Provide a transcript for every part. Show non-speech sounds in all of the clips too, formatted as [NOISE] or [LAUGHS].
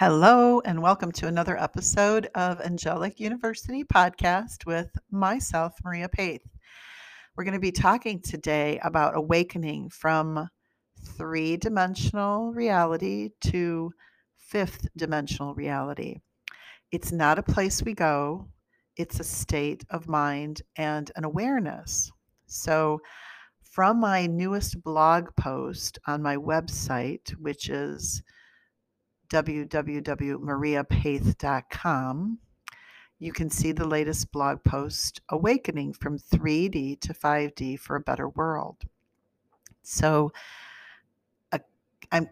Hello, and welcome to another episode of Angelic University podcast with myself, Maria Peth. We're going to be talking today about awakening from three dimensional reality to fifth dimensional reality. It's not a place we go, it's a state of mind and an awareness. So, from my newest blog post on my website, which is www.mariapeth.com. You can see the latest blog post, Awakening from 3D to 5D for a Better World. So uh, I'm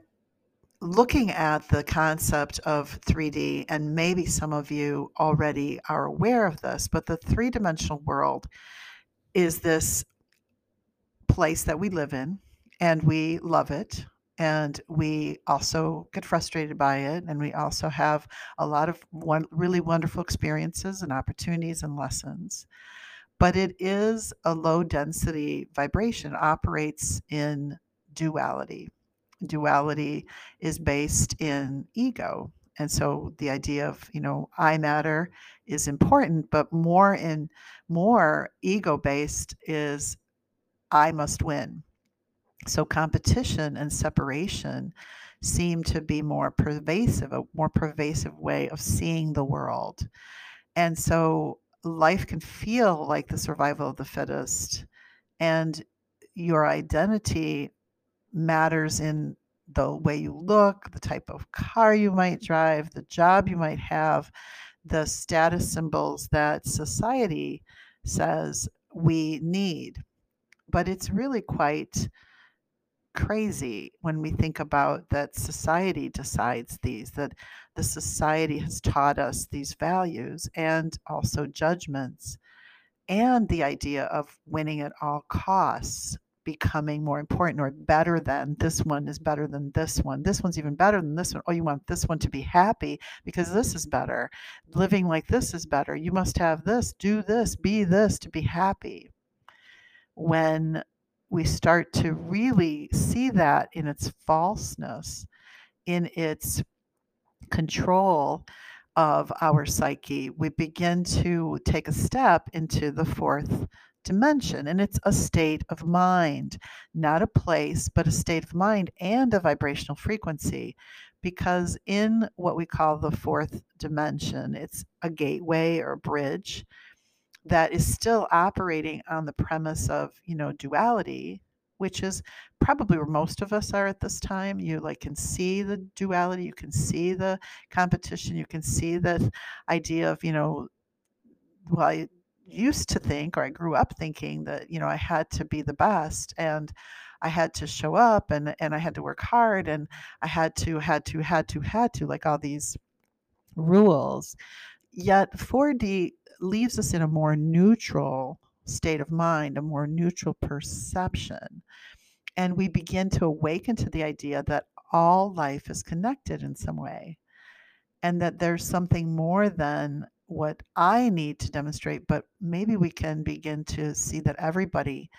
looking at the concept of 3D, and maybe some of you already are aware of this, but the three dimensional world is this place that we live in, and we love it and we also get frustrated by it and we also have a lot of one, really wonderful experiences and opportunities and lessons. But it is a low density vibration operates in duality. Duality is based in ego and so the idea of you know i matter is important but more in more ego based is i must win so competition and separation seem to be more pervasive, a more pervasive way of seeing the world. And so life can feel like the survival of the fittest, and your identity matters in the way you look, the type of car you might drive, the job you might have, the status symbols that society says we need. But it's really quite crazy when we think about that society decides these, that the society has taught us these values and also judgments, and the idea of winning at all costs becoming more important or better than this one is better than this one. This one's even better than this one. Oh, you want this one to be happy because this is better. Living like this is better. You must have this, do this, be this to be happy. When we start to really see that in its falseness, in its control of our psyche, we begin to take a step into the fourth dimension. And it's a state of mind, not a place, but a state of mind and a vibrational frequency. Because in what we call the fourth dimension, it's a gateway or a bridge that is still operating on the premise of you know duality which is probably where most of us are at this time. You like can see the duality you can see the competition you can see the idea of you know well i used to think or i grew up thinking that you know i had to be the best and i had to show up and and i had to work hard and i had to had to had to had to like all these rules. Yet 4d leaves us in a more neutral state of mind, a more neutral perception. And we begin to awaken to the idea that all life is connected in some way and that there's something more than what I need to demonstrate, but maybe we can begin to see that everybody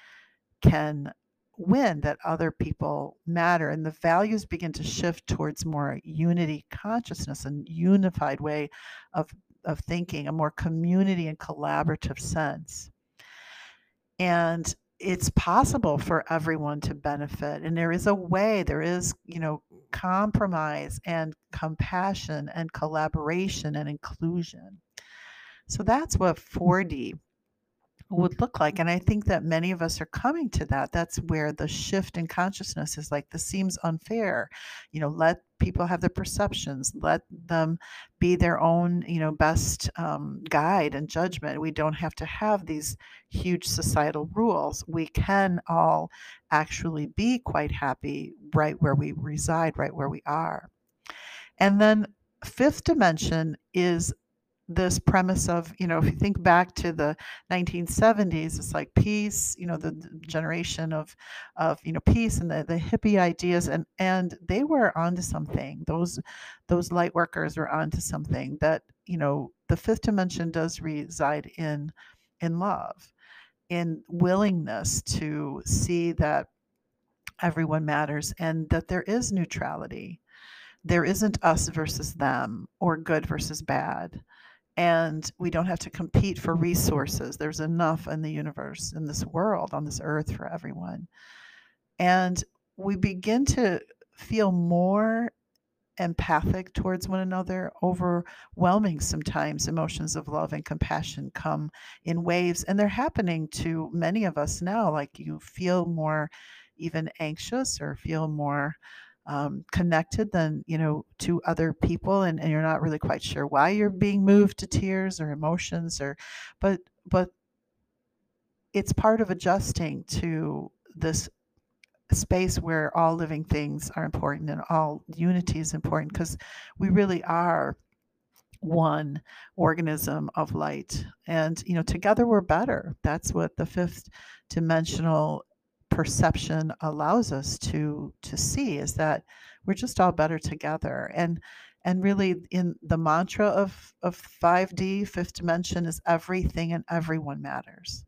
can win, that other people matter, and the values begin to shift towards more unity consciousness and unified way of of thinking, a more community and collaborative sense. And it's possible for everyone to benefit and there is a way there is you know compromise and compassion and collaboration and inclusion so that's what 4d would look like. And I think that many of us are coming to that. That's where the shift in consciousness is like, this seems unfair. You know, let people have their perceptions, let them be their own, you know, best um, guide and judgment. We don't have to have these huge societal rules. We can all actually be quite happy right where we reside, right where we are. And then fifth dimension is this premise of you know if you think back to the 1970s it's like peace you know the, the generation of of you know peace and the, the hippie ideas and and they were onto something those those light workers were onto something that you know the fifth dimension does reside in in love in willingness to see that everyone matters and that there is neutrality there isn't us versus them or good versus bad. And we don't have to compete for resources. There's enough in the universe, in this world, on this earth for everyone. And we begin to feel more empathic towards one another, overwhelming sometimes emotions of love and compassion come in waves. And they're happening to many of us now. Like you feel more even anxious or feel more um, connected than you know to other people and, and you're not really quite sure why you're being moved to tears or emotions or but but it's part of adjusting to this space where all living things are important and all unity is important because we really are one organism of light. And you know together we're better. That's what the fifth dimensional perception allows us to to see is that we're just all better together and and really in the mantra of of 5d fifth dimension is everything and everyone matters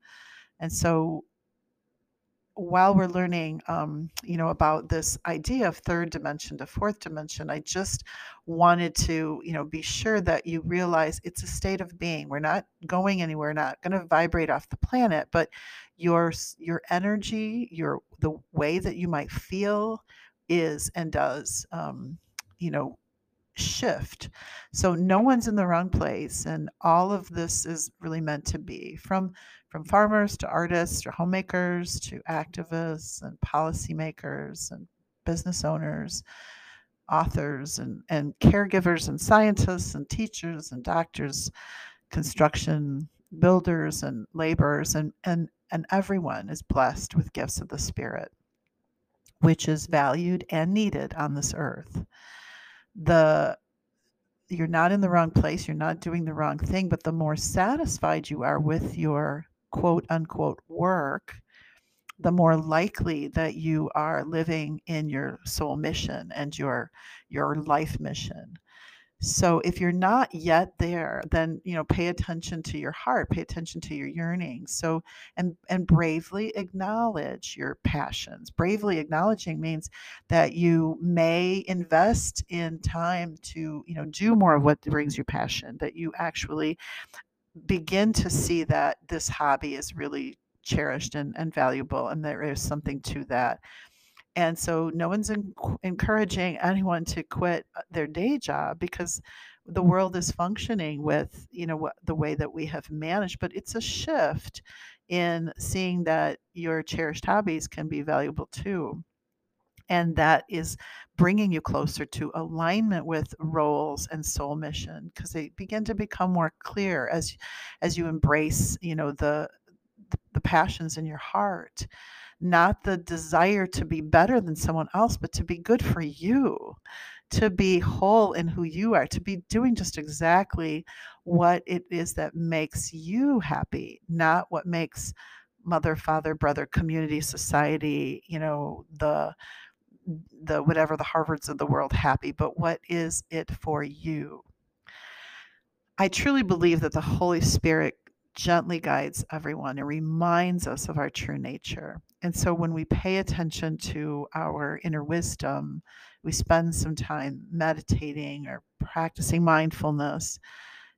and so while we're learning, um, you know, about this idea of third dimension to fourth dimension, I just wanted to, you know, be sure that you realize it's a state of being. We're not going anywhere, not going to vibrate off the planet, but your your energy, your the way that you might feel is and does, um, you know, shift. So no one's in the wrong place, and all of this is really meant to be from from farmers to artists to homemakers to activists and policymakers and business owners, authors and, and caregivers and scientists and teachers and doctors, construction builders and laborers and, and, and everyone is blessed with gifts of the spirit, which is valued and needed on this earth the you're not in the wrong place, you're not doing the wrong thing, but the more satisfied you are with your quote unquote work, the more likely that you are living in your soul mission and your your life mission. So if you're not yet there, then you know pay attention to your heart, pay attention to your yearnings. So and and bravely acknowledge your passions. Bravely acknowledging means that you may invest in time to, you know, do more of what brings you passion, that you actually begin to see that this hobby is really cherished and, and valuable and there is something to that and so no one's en- encouraging anyone to quit uh, their day job because the world is functioning with, you know, what, the way that we have managed, but it's a shift in seeing that your cherished hobbies can be valuable too. And that is bringing you closer to alignment with roles and soul mission because they begin to become more clear as as you embrace, you know, the the passions in your heart not the desire to be better than someone else, but to be good for you, to be whole in who you are, to be doing just exactly what it is that makes you happy, not what makes mother, father, brother, community, society, you know, the the whatever the Harvards of the world happy, but what is it for you? I truly believe that the Holy Spirit gently guides everyone and reminds us of our true nature. And so when we pay attention to our inner wisdom, we spend some time meditating or practicing mindfulness,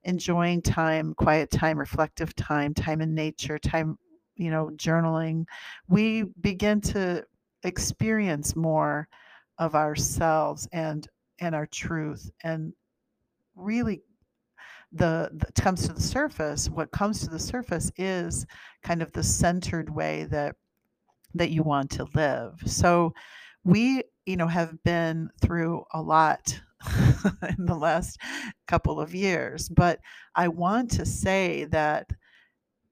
enjoying time, quiet time, reflective time, time in nature, time, you know, journaling, we begin to experience more of ourselves and and our truth and really the, the comes to the surface what comes to the surface is kind of the centered way that that you want to live. So we you know have been through a lot [LAUGHS] in the last couple of years but i want to say that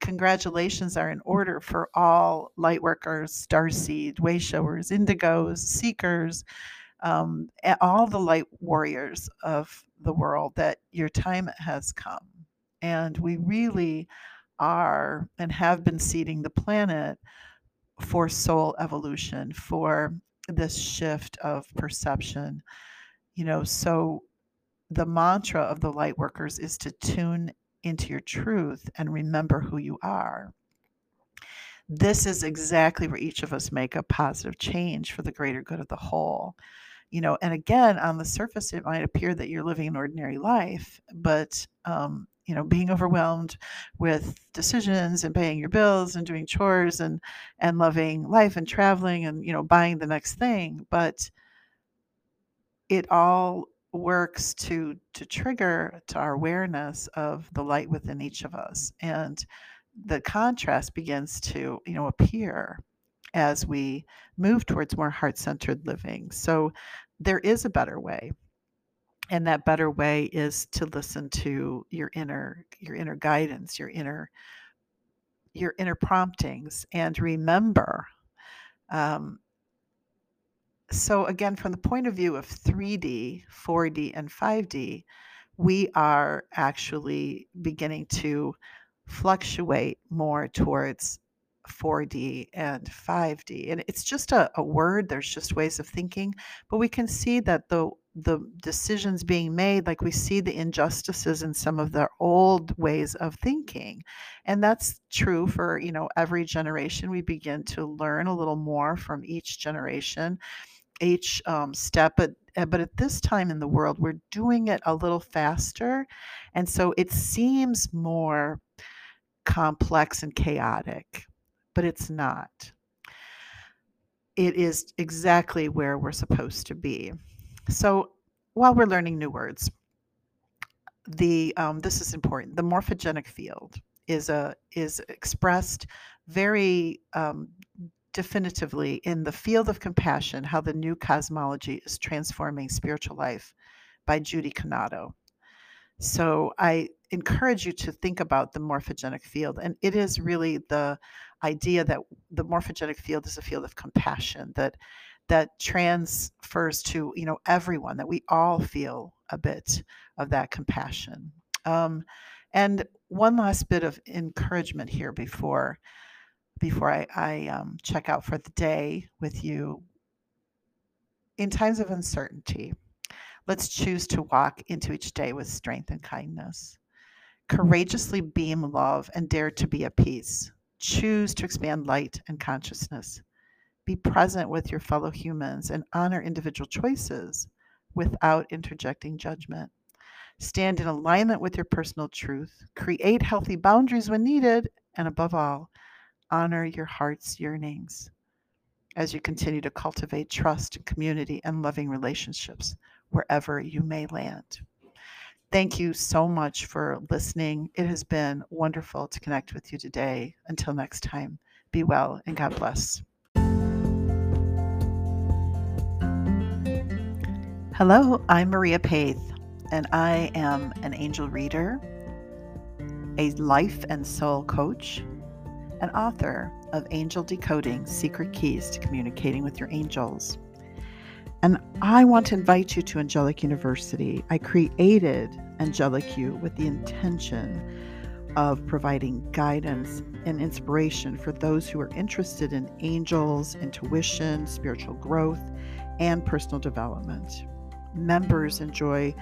congratulations are in order for all light workers starseed way showers indigos seekers um, all the light warriors of the world that your time has come. And we really are and have been seeding the planet for soul evolution, for this shift of perception. You know, so the mantra of the light workers is to tune into your truth and remember who you are. This is exactly where each of us make a positive change for the greater good of the whole you know, and again, on the surface, it might appear that you're living an ordinary life, but, um, you know, being overwhelmed with decisions and paying your bills and doing chores and and loving life and traveling and you know buying the next thing, but it all works to to trigger to our awareness of the light within each of us and the contrast begins to you know appear as we move towards more heart-centered living. So there is a better way and that better way is to listen to your inner your inner guidance your inner your inner promptings and remember um, so again from the point of view of 3d 4d and 5d we are actually beginning to fluctuate more towards 4D and 5D. And it's just a, a, word, there's just ways of thinking, but we can see that the the decisions being made, like we see the injustices in some of the old ways of thinking. And that's true for, you know, every generation. We begin to learn a little more from each generation, each um, step. But uh, but at this time in the world, we're doing it a little faster. And so it seems more complex and chaotic but it's not. It is exactly where we're supposed to be. So while we're learning new words, the um, this is important. The morphogenic field is a is expressed very um, definitively in the field of compassion. How the new cosmology is transforming spiritual life by Judy Cannato. So I encourage you to think about the morphogenic field, and it is really the idea that the morphogenic field is a field of compassion that that transfers to you know everyone that we all feel a bit of that compassion. Um, and one last bit of encouragement here before before i, I um, check out for the day with you. In times of uncertainty let's choose to walk into each day with strength and kindness courageously beam love and dare to be at peace Choose to expand light and consciousness. Be present with your fellow humans and honor individual choices without interjecting judgment. Stand in alignment with your personal truth. Create healthy boundaries when needed. And above all, honor your heart's yearnings as you continue to cultivate trust, community, and loving relationships wherever you may land. Thank you so much for listening. It has been wonderful to connect with you today. Until next time, be well and God bless. Hello, I'm Maria Peth, and I am an angel reader, a life and soul coach, and author of Angel Decoding Secret Keys to Communicating with Your Angels. And I want to invite you to Angelic University. I created Angelic U with the intention of providing guidance and inspiration for those who are interested in angels, intuition, spiritual growth, and personal development. Members enjoy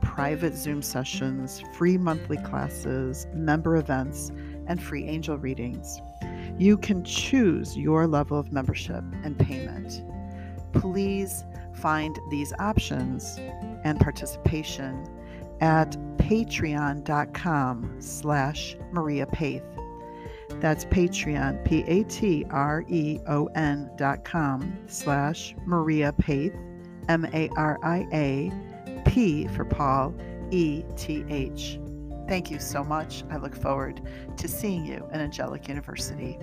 private Zoom sessions, free monthly classes, member events, and free angel readings. You can choose your level of membership and payment. Please find these options and participation at patreon.com slash Maria Peth. That's Patreon, P A T R E O N dot com slash Maria Peth, M A R I A, P for Paul, E T H. Thank you so much. I look forward to seeing you at Angelic University.